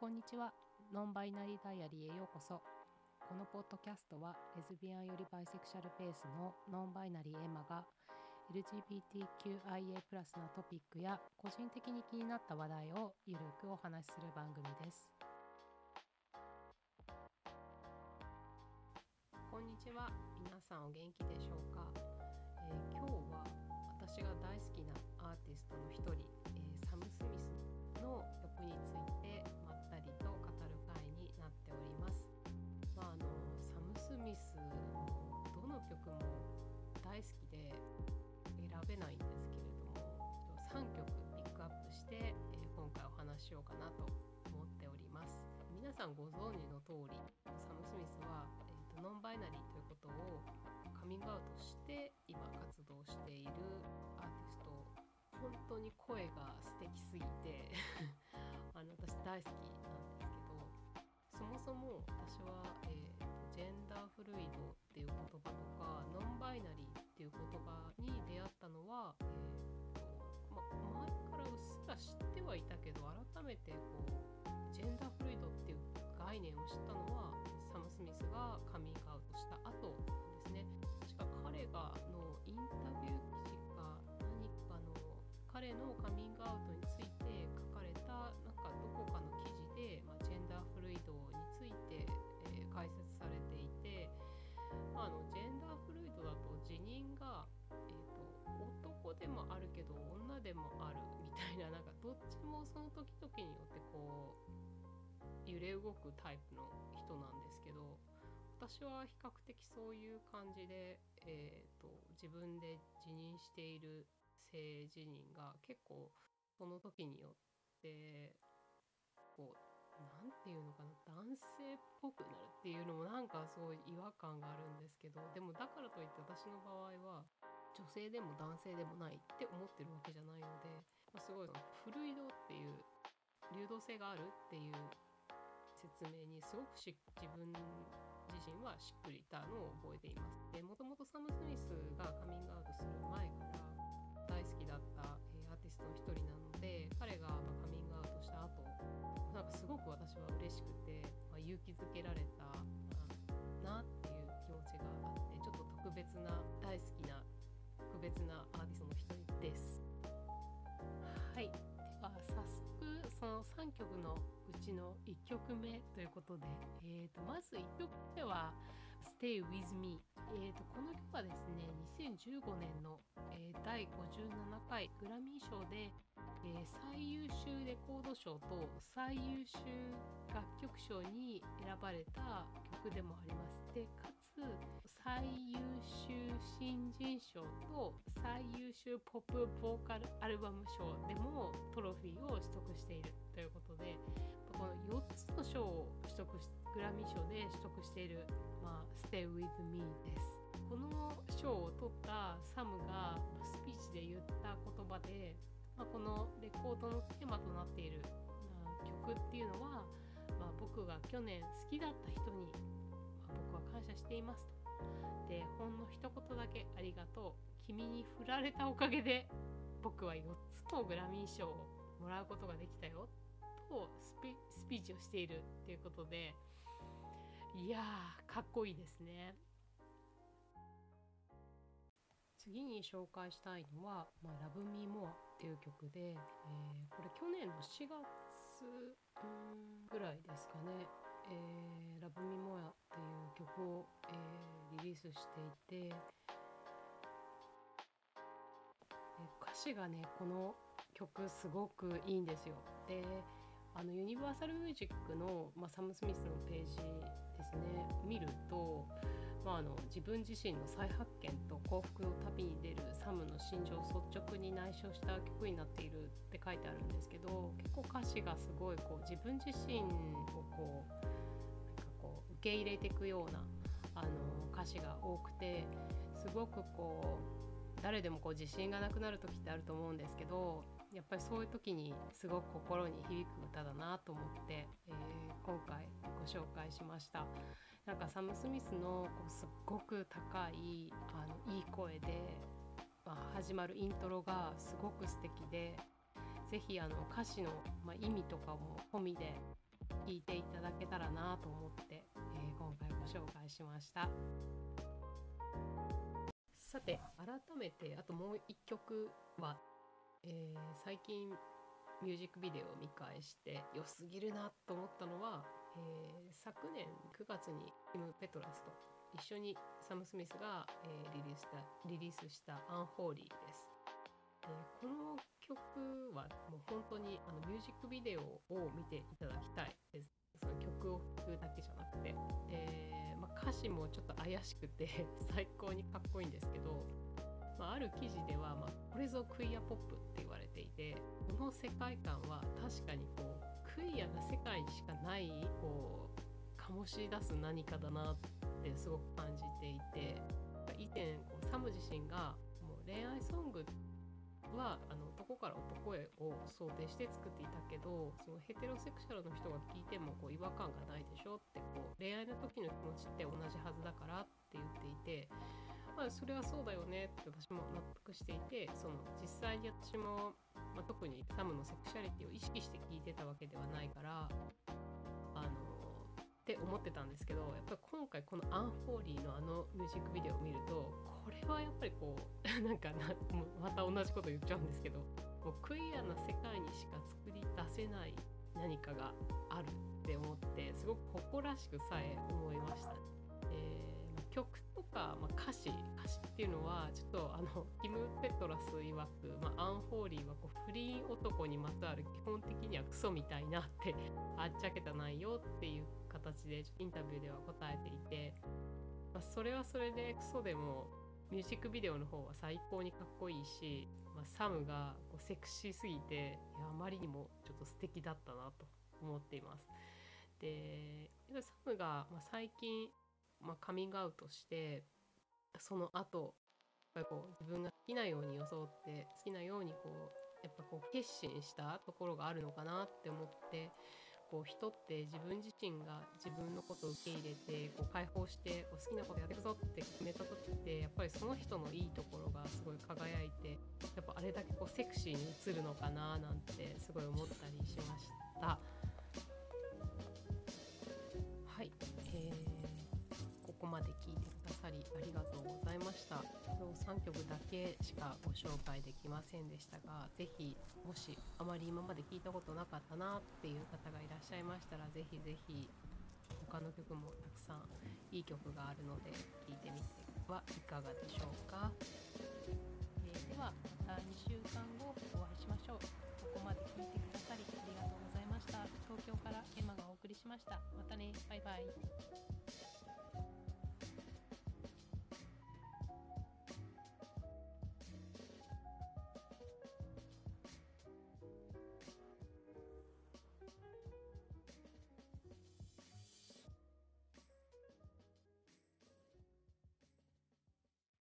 こんにちは。ノンバイナリーダイアリーへようこそ。このポッドキャストはレズビアンよりバイセクシャルベースのノンバイナリーエマが LGBTQIA+ プラスのトピックや個人的に気になった話題をゆるくお話しする番組です。こんにちは。皆さんお元気でしょうか、えー、今日は私が大好きなアーティストの一人、えー、サム・スミスのようかなと思っております。皆さんご存知の通りサム・スミスは、えーとノンバイナリーということをカミングアウトして今活動しているアーティスト本当に声が素敵すぎて あの私大好きなんですけどそもそも私は、えーと、ジェンダーフルイドっていう言葉とかノンバイナリーっていう言葉に出会ったのは、えーとま、前からうっすら知ってはいたけど改めてこうジェンダーフルイドっていう概念を知ったのはサム・スミスがカミングアウトした後なんですね。確か彼がのインタビュー記事彼のカミングアウトに揺れ動くタイプの人なんですけど私は比較的そういう感じで、えーと自分で辞任している性自認が結構その時によってこう何て言うのかな男性っぽくなるっていうのもなんかそうい違和感があるんですけどでもだからといって私の場合は女性でも男性でもないって思ってるわけじゃないので、まあ、すごいフルイドっていう流動性があるっていう説明にすごくし自分自身はしっくりいたのを覚えています。でもともとサム・スミスがカミングアウトする前から大好きだった、えー、アーティストの一人なので彼が、ま、カミングアウトした後なんかすごく私は嬉しくて、まあ、勇気づけられたなっていう気持ちがあってちょっと特別な大好きな特別なアーティストの一人です。はいでは早速その3曲のちの1曲目ということで、えー、とまず1曲目は「Stay With Me」えーと、この曲はですね2015年の、えー、第57回グラミー賞で、えー、最優秀レコード賞と最優秀楽曲賞に選ばれた曲でもあります。でかつ最優秀賞と最優秀ポップボーカルアルバム賞でもトロフィーを取得しているということでこの4つの賞を取得しグラミー賞で取得しているまあ、Stay with me です。この賞を取ったサムがスピーチで言った言葉で、まあ、このレコードのテーマとなっている、まあ、曲っていうのは、まあ、僕が去年好きだった人に、まあ、僕は感謝していますと。でほんの一言だけありがとう。君に振られたおかげで僕は4つのグラミー賞をもらうことができたよ。とスピーチをしているっていうことで。いやーかっこいいですね。次に紹介したいのは「まあ、Love Me More」っていう曲で、えー、これ去年の4月ぐらいですかね「えー、Love Me More」っていう曲を、えー、リリースしていてえ歌詞がねこの曲すごくいいんですよ。であのユニバーサル・ミュージックの、まあ、サム・スミスのページですね見ると、まあ、あの自分自身の再発見と幸福の旅に出るサムの心情を率直に内緒した曲になっているって書いてあるんですけど結構歌詞がすごいこう自分自身をこう受け入れていくようなあの歌詞が多くてすごくこう誰でもこう自信がなくなる時ってあると思うんですけどやっぱりそういう時にすごく心に響く歌だなと思って、えー、今回ご紹介しました。なんかサム・スミスのこうすっごく高いあのいい声で、まあ、始まるイントロがすごく素敵で是非あの歌詞の、まあ、意味とかも込みで聴いていただけたらなと思って、紹介しましたさて改めてあともう一曲は、えー、最近ミュージックビデオを見返して良すぎるなと思ったのは、えー、昨年9月にティム・ペトラスと一緒にサム・スミスが、えー、リリースしたリリースした「アンホーリー」です。でこの曲はもう本当にあのミュージックビデオを見ていただきたいです。曲だけじゃなくて、でまあ、歌詞もちょっと怪しくて 最高にかっこいいんですけど、まあ、ある記事では、まあ、これぞクイアポップって言われていてこの世界観は確かにこうクイアな世界にしかないこう醸し出す何かだなってすごく感じていて以前こうサム自身がもう恋愛ソングってはあの男から男へを想定して作っていたけどそのヘテロセクシャルの人が聞いてもこう違和感がないでしょってこう恋愛の時の気持ちって同じはずだからって言っていて、まあ、それはそうだよねって私も納得していてその実際に私も、まあ、特にサムのセクシャリティを意識して聞いてたわけではないから思ってたんですけどやっぱり今回この「アンホーリー」のあのミュージックビデオを見るとこれはやっぱりこう なんかなまた同じこと言っちゃうんですけどもうクイアな世界にしか作り出せない何かがあるって思ってすごく誇らしくさえ思いました。えー、曲とか、まあ、歌詞歌詞っていうのはちょっとあのキム・ペトラス曰く、まあ、アンホーリーはこう不倫男にまつわる基本的にはクソみたいなってあっちゃけた内容っていう形でインタビューでは答えていて、まあ、それはそれでクソでもミュージックビデオの方は最高にかっこいいし、まあ、サムがこうセクシーすぎていやあまりにもちょっと素敵だったなと思っています。でサムが、まあ、最近、まあ、カミングアウトしてその後やっぱりこう自分が好きなように装って好きなようにこうやっぱこう決心したところがあるのかなって思ってこう人って自分自身が自分のことを受け入れてこう解放してこう好きなことやっていくぞって決めた時ってやっぱりその人のいいところがすごい輝いてやっぱあれだけこうセクシーに映るのかななんてすごい思ったりしました。こまで聞いてくださりありがとうございました。3曲だけしかご紹介できませんでしたが是非もしあまり今まで聞いたことなかったなっていう方がいらっしゃいましたら是非是非他の曲もたくさんいい曲があるので聴いてみてはいかがでしょうか、えー、ではまた2週間後お会いしましょう。ここまで聞いてくださりありがとうございました。東京からエマがお送りしました。またね。バイバイ。